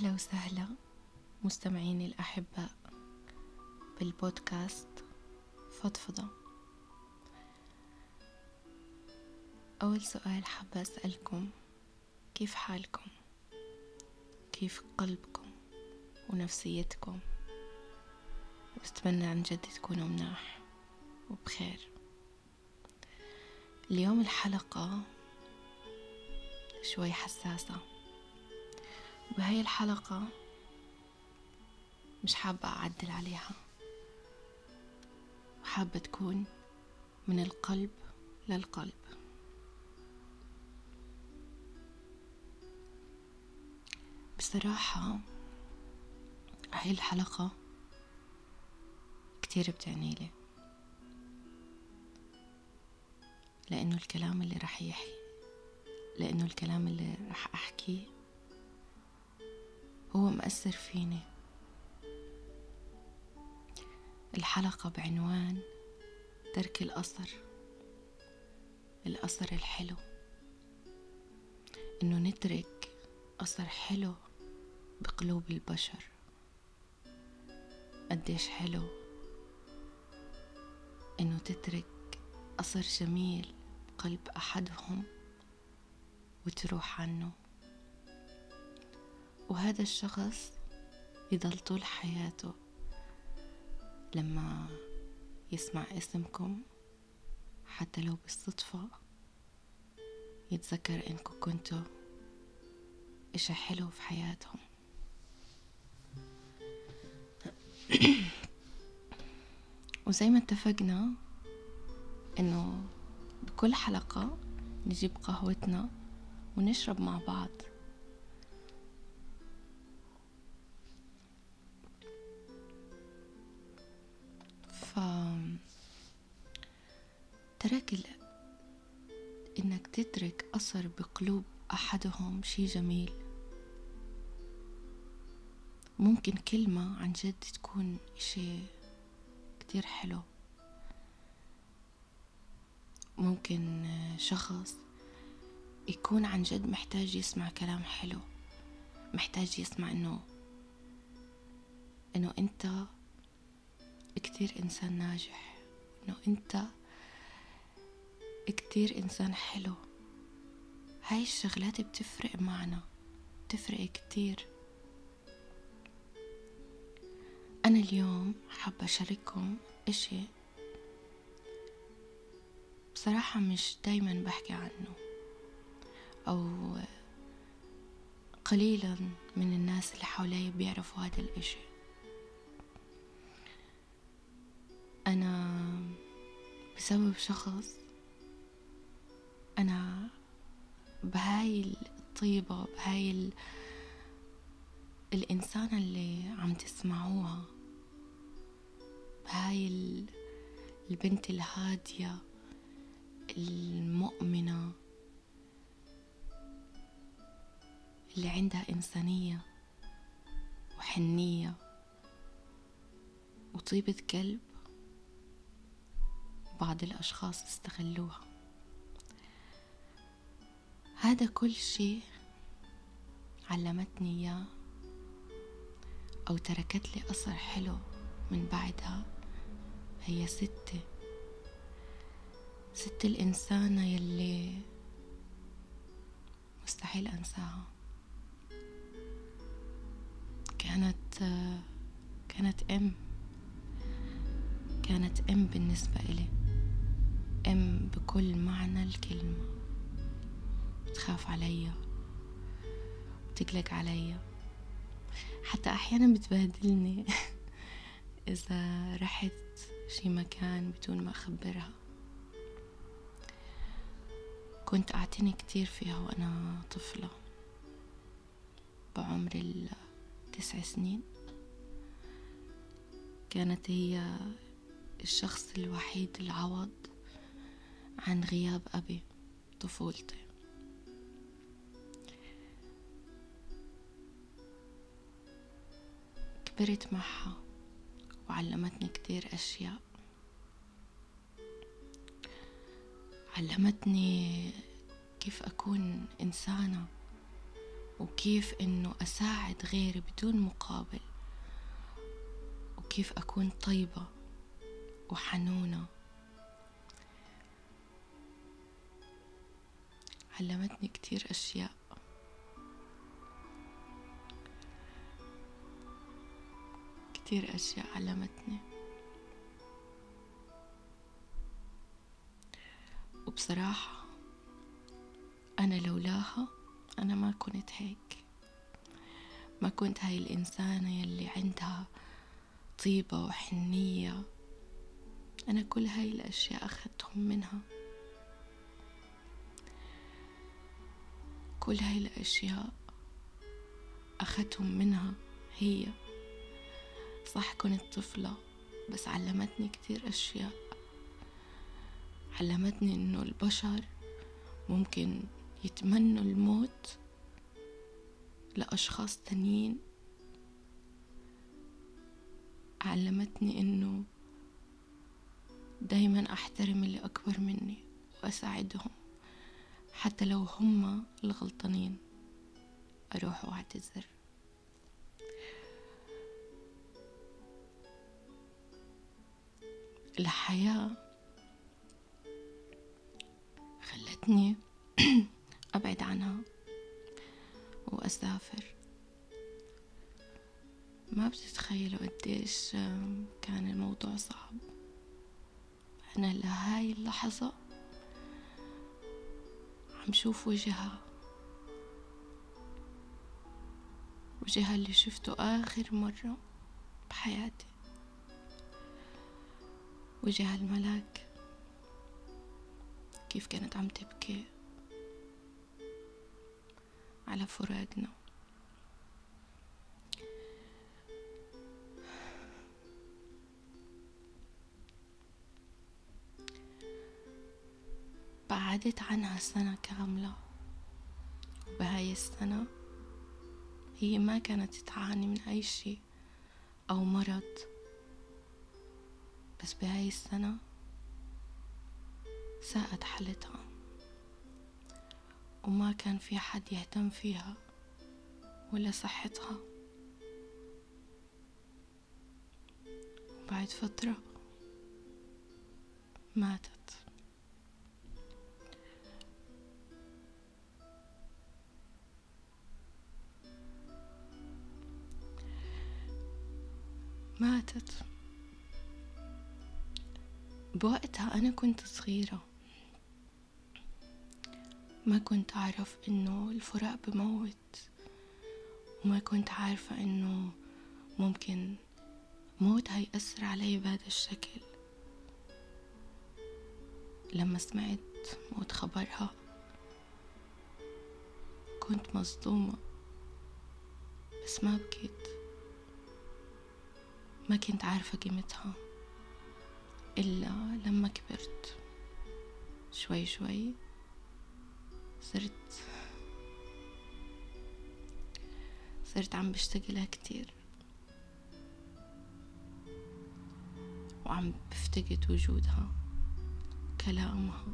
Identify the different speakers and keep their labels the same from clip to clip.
Speaker 1: أهلا وسهلا مستمعيني الأحباء بالبودكاست فضفضة أول سؤال حابة أسألكم كيف حالكم؟ كيف قلبكم ونفسيتكم؟ بتمنى عن جد تكونوا مناح وبخير اليوم الحلقة شوي حساسة بهاي الحلقة مش حابة أعدل عليها. وحابة تكون من القلب للقلب. بصراحة هاي الحلقة كتير بتعني لي. لأنه الكلام اللي رح يحكي لأنه الكلام اللي رح أحكيه هو مأثر فيني. الحلقة بعنوان ترك الأثر الأثر الحلو. إنه نترك أثر حلو بقلوب البشر. قديش حلو إنه تترك أثر جميل بقلب أحدهم وتروح عنه. وهذا الشخص يضل طول حياته لما يسمع اسمكم حتى لو بالصدفة يتذكر إنكم كنتوا إشي حلو في حياتهم. وزي ما اتفقنا إنه بكل حلقة نجيب قهوتنا ونشرب مع بعض. ترك ال... إنك تترك أثر بقلوب أحدهم شي جميل. ممكن كلمة عن جد تكون شي كتير حلو. ممكن شخص يكون عن جد محتاج يسمع كلام حلو. محتاج يسمع إنه إنه أنت كتير إنسان ناجح. إنه أنت كتير إنسان حلو. هاي الشغلات بتفرق معنا بتفرق كتير. أنا اليوم حابة أشارككم إشي بصراحة مش دايما بحكي عنه أو قليلا من الناس اللي حوالي بيعرفوا هذا الإشي. أنا بسبب شخص بهاي الطيبة بهاي ال... الإنسانة اللي عم تسمعوها بهاي ال... البنت الهادية المؤمنة اللي عندها إنسانية وحنية وطيبة قلب بعض الأشخاص استغلوها. هذا كل شيء علمتني إياه أو تركت لي أثر حلو من بعدها. هي ستي. ست الإنسانة يلي مستحيل أنساها. كانت كانت أم. كانت أم بالنسبة إلي. أم بكل معنى الكلمة. بتخاف عليا بتقلق عليا. حتى أحيانا بتبهدلني إذا رحت شي مكان بدون ما أخبرها. كنت أعتني كتير فيها وأنا طفلة بعمر التسع سنين. كانت هي الشخص الوحيد العوض عن غياب أبي طفولتي. كبرت معها وعلمتني كتير أشياء. علمتني كيف أكون إنسانة وكيف إنه أساعد غيري بدون مقابل وكيف أكون طيبة وحنونة. علمتني كتير أشياء. كتير أشياء علمتني. وبصراحة أنا لولاها أنا ما كنت هيك. ما كنت هاي الإنسانة يلي عندها طيبة وحنية. أنا كل هاي الأشياء أخذتهم منها. كل هاي الأشياء أخذتهم منها هي. صح كنت طفلة بس علمتني كتير أشياء. علمتني إنه البشر ممكن يتمنوا الموت لأشخاص تانيين. علمتني إنه دايما أحترم اللي أكبر مني وأساعدهم حتى لو هم الغلطانين. أروح وأعتذر. الحياة خلتني أبعد عنها وأسافر. ما بتتخيلوا قديش كان الموضوع صعب. أنا لهاي اللحظة عم شوف وجهها وجهها اللي شفته آخر مرة بحياتي. وجه الملاك. كيف كانت عم تبكي على فراقنا بعدت عنها سنة كاملة. وبهاي السنة هي ما كانت تعاني من أي شيء أو مرض. بس بهاي السنة ساءت حالتها وما كان في حد يهتم فيها ولا صحتها. وبعد فترة ماتت. ماتت. بوقتها أنا كنت صغيرة. ما كنت أعرف إنه الفراق بموت. وما كنت عارفة إنه ممكن موت هيأثر علي بهذا الشكل. لما سمعت موت خبرها كنت مصدومة. بس ما بكيت ما كنت عارفة قيمتها. إلا لما كبرت. شوي شوي صرت صرت عم بشتاق لها كتير. وعم بفتقد وجودها كلامها.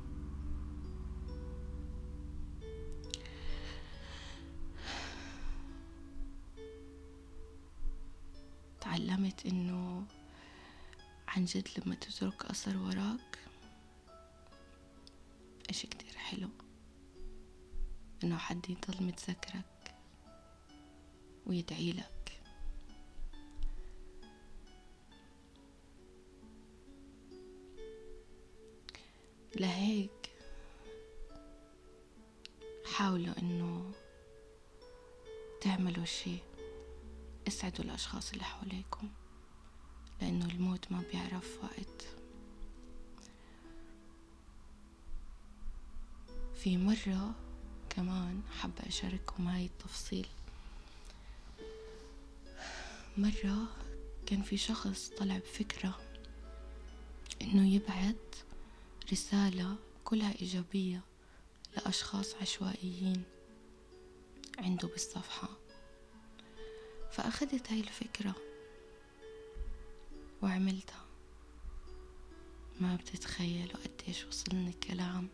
Speaker 1: تعلمت إنه عن جد لما تترك أثر وراك. اشي كتير حلو. إنه حد يضل متذكرك ويدعي لك. لهيك حاولوا إنه تعملوا شي اسعدوا الأشخاص اللي حواليكم. لأنه الموت ما بيعرف وقت. في مرة كمان حابة أشارككم هاي التفصيل. مرة كان في شخص طلع بفكرة إنه يبعث رسالة كلها إيجابية لأشخاص عشوائيين عنده بالصفحة. فأخذت هاي الفكرة وعملتها. ما بتتخيلوا قديش وصلني كلام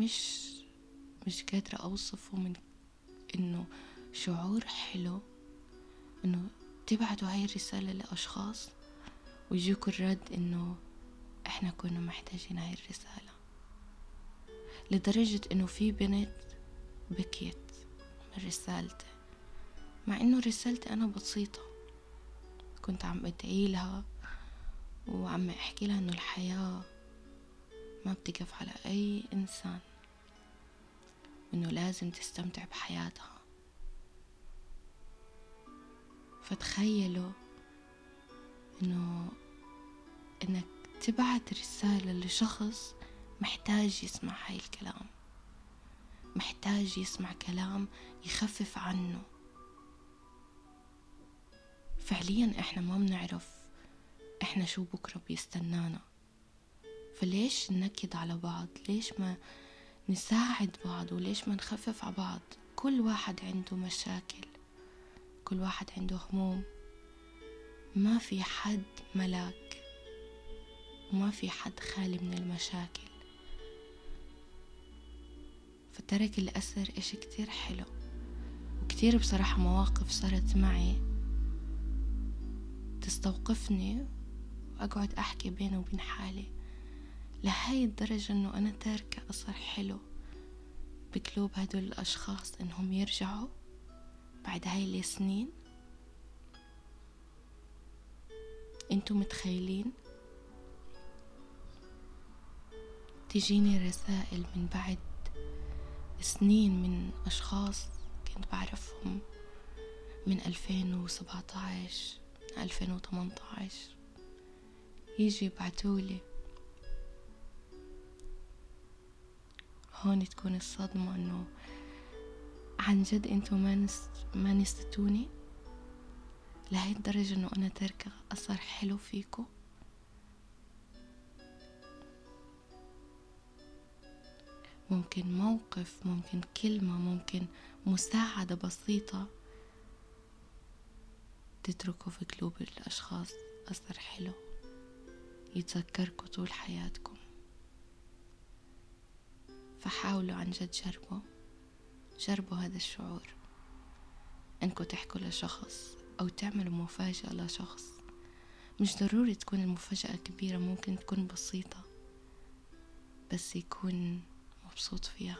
Speaker 1: مش مش قادرة أوصفه من إنه شعور حلو إنه تبعتوا هاي الرسالة لأشخاص ويجيكوا الرد إنه إحنا كنا محتاجين هاي الرسالة. لدرجة إنه في بنت بكيت من رسالتي. مع إنه رسالتي أنا بسيطة. كنت عم أدعي لها وعم أحكي لها إنه الحياة ما بتقف على أي إنسان وإنه لازم تستمتع بحياتها. فتخيلوا إنه إنك تبعت رسالة لشخص محتاج يسمع هاي الكلام محتاج يسمع كلام يخفف عنه. فعليا إحنا ما بنعرف إحنا شو بكرة بيستنانا. فليش ننكد على بعض؟ ليش ما نساعد بعض؟ وليش ما نخفف على بعض؟ كل واحد عنده مشاكل كل واحد عنده هموم. ما في حد ملاك وما في حد خالي من المشاكل. فترك الأثر إشي كتير حلو. وكتير بصراحة مواقف صارت معي تستوقفني وأقعد أحكي بيني وبين حالي لهاي الدرجة إنه أنا تاركة أثر حلو بقلوب هدول الأشخاص إنهم يرجعوا بعد هاي السنين. انتو متخيلين؟ تجيني رسائل من بعد سنين من أشخاص كنت بعرفهم من ألفين وسبعة عشر ألفين وثمانية عشر يجي يبعتولي. هون تكون الصدمة إنه عن جد إنتو ما نست ما نستوني؟ لهي الدرجة إنه أنا تاركة أثر حلو فيكو؟ ممكن موقف ممكن كلمة ممكن مساعدة بسيطة. تتركوا في قلوب الأشخاص أثر حلو يتذكركوا طول حياتكم. فحاولوا عن جد جربوا جربوا هذا الشعور. انكم تحكوا لشخص أو تعملوا مفاجأة لشخص. مش ضروري تكون المفاجأة كبيرة ممكن تكون بسيطة بس يكون مبسوط فيها.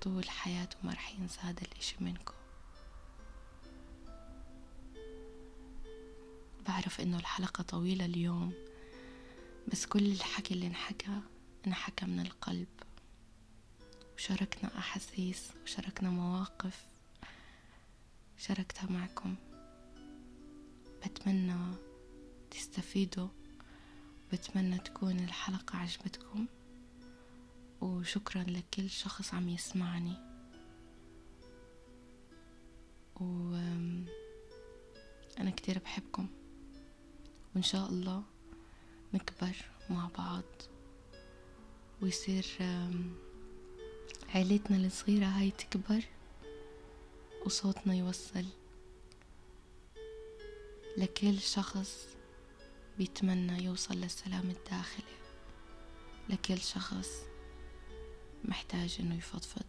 Speaker 1: طول حياته ما رح ينسى هذا الإشي منكم. بعرف إنه الحلقة طويلة اليوم بس كل الحكي اللي انحكى انحكى من القلب. وشاركنا أحاسيس وشاركنا مواقف شاركتها معكم. بتمنى تستفيدوا بتمنى تكون الحلقة عجبتكم. وشكرا لكل شخص عم يسمعني. و أنا كتير بحبكم. وإن شاء الله نكبر مع بعض ويصير عيلتنا الصغيرة هاي تكبر وصوتنا يوصل لكل شخص بيتمنى يوصل للسلام الداخلي. لكل شخص محتاج إنه يفضفض.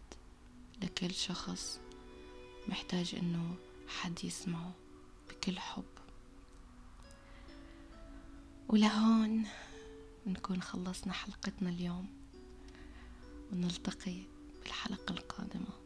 Speaker 1: لكل شخص محتاج إنه حد يسمعه بكل حب. ولهون نكون خلصنا حلقتنا اليوم ونلتقي بالحلقة القادمة.